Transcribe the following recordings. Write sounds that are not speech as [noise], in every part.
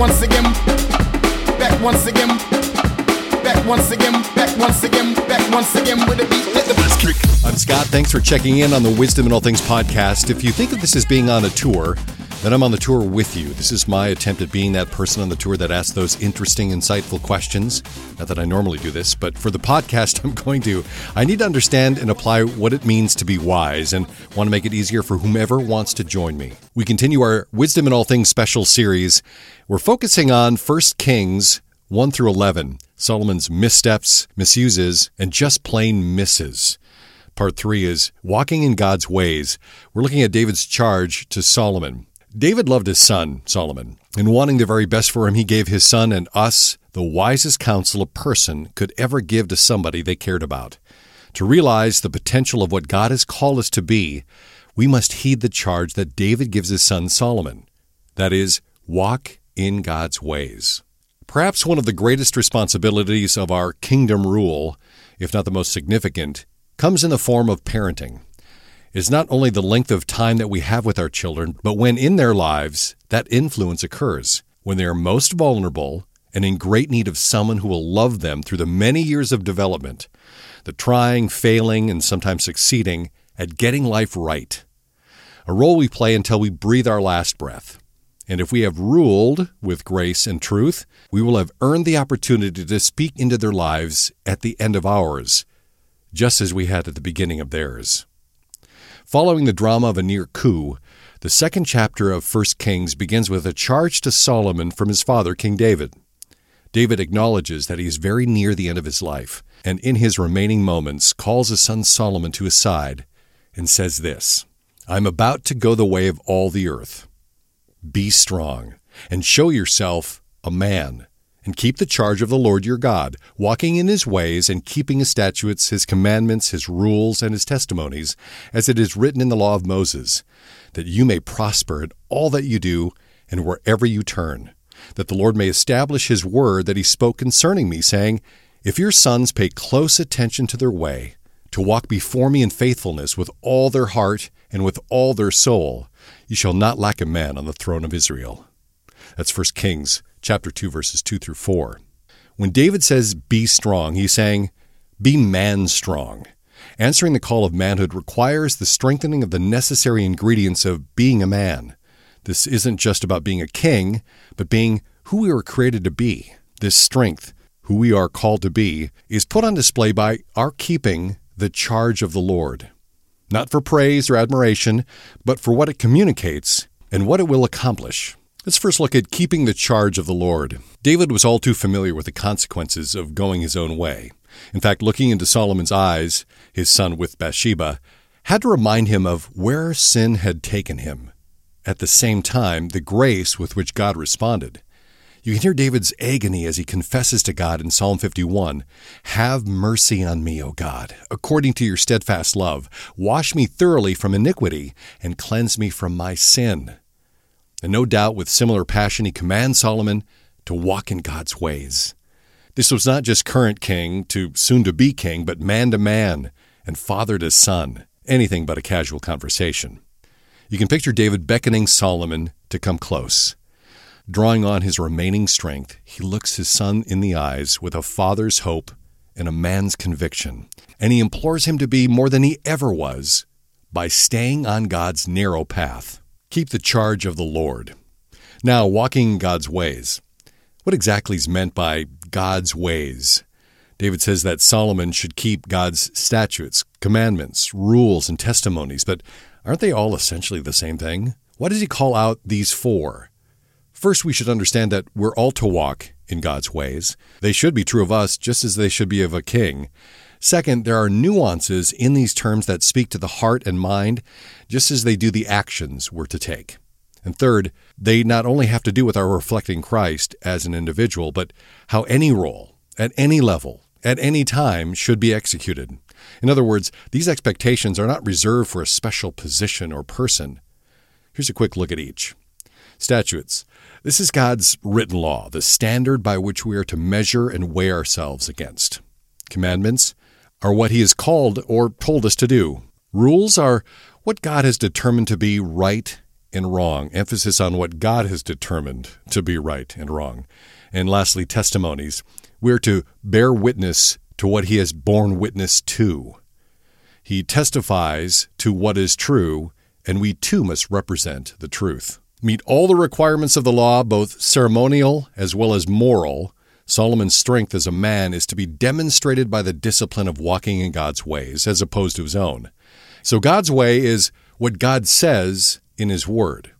once again, back once again, back once again, back once again, back once again with a beat. I'm Scott. Thanks for checking in on the Wisdom in All Things podcast. If you think of this as being on a tour, then I'm on the tour with you. This is my attempt at being that person on the tour that asks those interesting, insightful questions. Not that I normally do this, but for the [laughs] podcast, I'm going to. I need to understand and apply what it means to be wise and want to make it easier for whomever wants to join me. We continue our Wisdom in All Things special series. We're focusing on 1 Kings 1 through 11, Solomon's missteps, misuses, and just plain misses. Part 3 is Walking in God's Ways. We're looking at David's charge to Solomon. David loved his son, Solomon, and wanting the very best for him, he gave his son and us the wisest counsel a person could ever give to somebody they cared about. To realize the potential of what God has called us to be, we must heed the charge that David gives his son Solomon. That is, walk in God's ways. Perhaps one of the greatest responsibilities of our kingdom rule, if not the most significant, comes in the form of parenting is not only the length of time that we have with our children, but when in their lives that influence occurs, when they are most vulnerable and in great need of someone who will love them through the many years of development, the trying, failing, and sometimes succeeding at getting life right. A role we play until we breathe our last breath. And if we have ruled with grace and truth, we will have earned the opportunity to speak into their lives at the end of ours, just as we had at the beginning of theirs. Following the drama of a near coup, the second chapter of 1 Kings begins with a charge to Solomon from his father, King David. David acknowledges that he is very near the end of his life, and in his remaining moments calls his son Solomon to his side and says this I am about to go the way of all the earth. Be strong and show yourself a man and keep the charge of the Lord your God, walking in his ways and keeping his statutes, his commandments, his rules, and his testimonies, as it is written in the law of Moses, that you may prosper in all that you do and wherever you turn, that the Lord may establish his word that he spoke concerning me, saying, If your sons pay close attention to their way, to walk before me in faithfulness with all their heart and with all their soul, you shall not lack a man on the throne of Israel. That's 1 Kings chapter 2 verses 2 through 4. When David says be strong, he's saying be man strong. Answering the call of manhood requires the strengthening of the necessary ingredients of being a man. This isn't just about being a king, but being who we were created to be. This strength, who we are called to be, is put on display by our keeping the charge of the Lord. Not for praise or admiration, but for what it communicates and what it will accomplish. Let's first look at keeping the charge of the Lord. David was all too familiar with the consequences of going his own way. In fact, looking into Solomon's eyes, his son with Bathsheba, had to remind him of where sin had taken him. At the same time, the grace with which God responded. You can hear David's agony as he confesses to God in Psalm 51 Have mercy on me, O God, according to your steadfast love. Wash me thoroughly from iniquity and cleanse me from my sin. And no doubt, with similar passion, he commands Solomon to walk in God's ways. This was not just current king to soon to be king, but man to man and father to son, anything but a casual conversation. You can picture David beckoning Solomon to come close. Drawing on his remaining strength, he looks his son in the eyes with a father's hope and a man's conviction, and he implores him to be more than he ever was by staying on God's narrow path. Keep the charge of the Lord. Now, walking God's ways. What exactly is meant by God's ways? David says that Solomon should keep God's statutes, commandments, rules, and testimonies, but aren't they all essentially the same thing? Why does he call out these four? First, we should understand that we're all to walk in God's ways. They should be true of us just as they should be of a king. Second, there are nuances in these terms that speak to the heart and mind, just as they do the actions we're to take. And third, they not only have to do with our reflecting Christ as an individual, but how any role, at any level, at any time should be executed. In other words, these expectations are not reserved for a special position or person. Here's a quick look at each. Statutes. This is God's written law, the standard by which we are to measure and weigh ourselves against. Commandments are what He has called or told us to do. Rules are what God has determined to be right and wrong, emphasis on what God has determined to be right and wrong. And lastly, testimonies. We're to bear witness to what he has borne witness to. He testifies to what is true, and we too must represent the truth. Meet all the requirements of the law, both ceremonial as well as moral. Solomon's strength as a man is to be demonstrated by the discipline of walking in God's ways, as opposed to his own. So, God's way is what God says in His Word,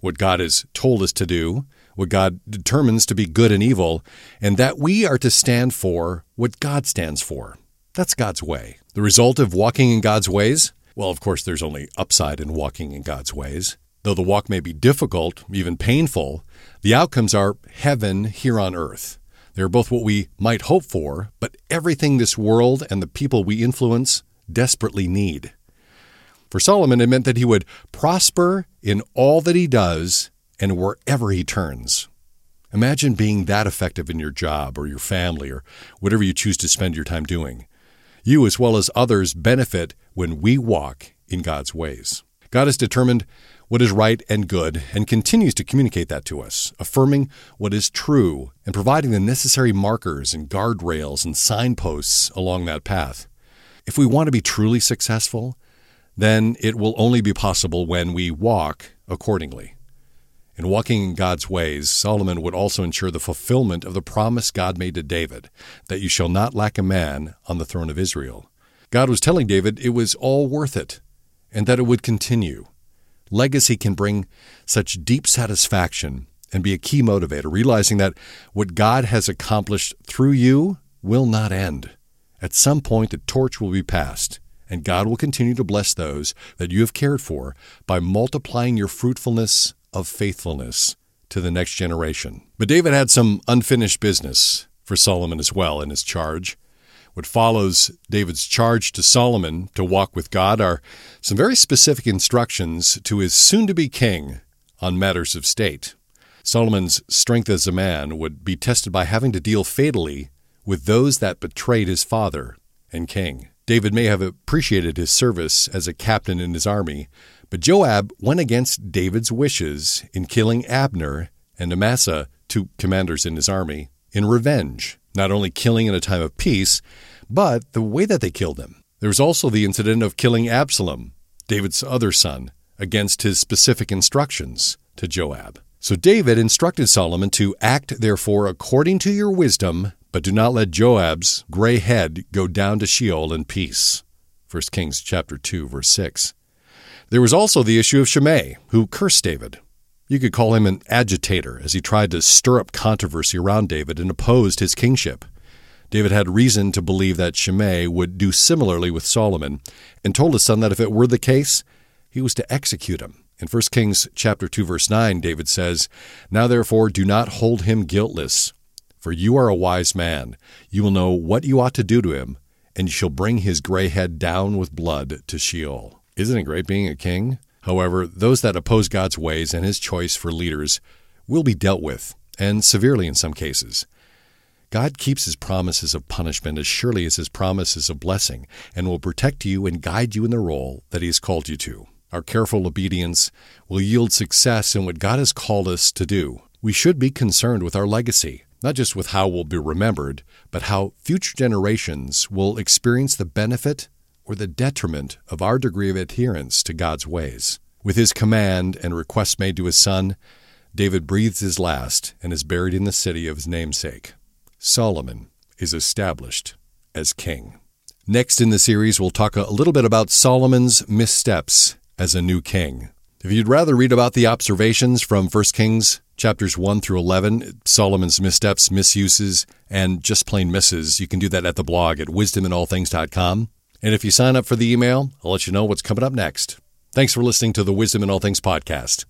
what God has told us to do, what God determines to be good and evil, and that we are to stand for what God stands for. That's God's way. The result of walking in God's ways? Well, of course, there's only upside in walking in God's ways. Though the walk may be difficult, even painful, the outcomes are heaven here on earth. They're both what we might hope for, but everything this world and the people we influence desperately need. For Solomon, it meant that he would prosper in all that he does and wherever he turns. Imagine being that effective in your job or your family or whatever you choose to spend your time doing. You, as well as others, benefit when we walk in God's ways. God has determined what is right and good and continues to communicate that to us, affirming what is true and providing the necessary markers and guardrails and signposts along that path. If we want to be truly successful, then it will only be possible when we walk accordingly. In walking in God's ways, Solomon would also ensure the fulfillment of the promise God made to David that you shall not lack a man on the throne of Israel. God was telling David it was all worth it and that it would continue. Legacy can bring such deep satisfaction and be a key motivator, realizing that what God has accomplished through you will not end. At some point, the torch will be passed, and God will continue to bless those that you have cared for by multiplying your fruitfulness of faithfulness to the next generation. But David had some unfinished business for Solomon as well in his charge. What follows David's charge to Solomon to walk with God are some very specific instructions to his soon to be king on matters of state. Solomon's strength as a man would be tested by having to deal fatally with those that betrayed his father and king. David may have appreciated his service as a captain in his army, but Joab went against David's wishes in killing Abner and Amasa, two commanders in his army, in revenge, not only killing in a time of peace, but the way that they killed them. There was also the incident of killing Absalom, David's other son, against his specific instructions to Joab. So David instructed Solomon to act therefore according to your wisdom, but do not let Joab's gray head go down to Sheol in peace. 1 Kings chapter 2 verse 6. There was also the issue of Shimei, who cursed David. You could call him an agitator, as he tried to stir up controversy around David and opposed his kingship. David had reason to believe that Shimei would do similarly with Solomon, and told his son that if it were the case, he was to execute him. In 1 Kings chapter 2 verse 9, David says, "Now therefore do not hold him guiltless, for you are a wise man. You will know what you ought to do to him, and you shall bring his gray head down with blood to Sheol." Isn't it great being a king? However, those that oppose God's ways and his choice for leaders will be dealt with, and severely in some cases. God keeps his promises of punishment as surely as his promises of blessing, and will protect you and guide you in the role that he has called you to. Our careful obedience will yield success in what God has called us to do. We should be concerned with our legacy, not just with how we'll be remembered, but how future generations will experience the benefit or the detriment of our degree of adherence to God's ways. With his command and request made to his son, David breathes his last and is buried in the city of his namesake. Solomon is established as king. Next in the series, we'll talk a little bit about Solomon's missteps as a new king. If you'd rather read about the observations from 1 Kings chapters 1 through 11, Solomon's missteps, misuses, and just plain misses, you can do that at the blog at wisdominallthings.com. And if you sign up for the email, I'll let you know what's coming up next. Thanks for listening to the Wisdom in All Things podcast.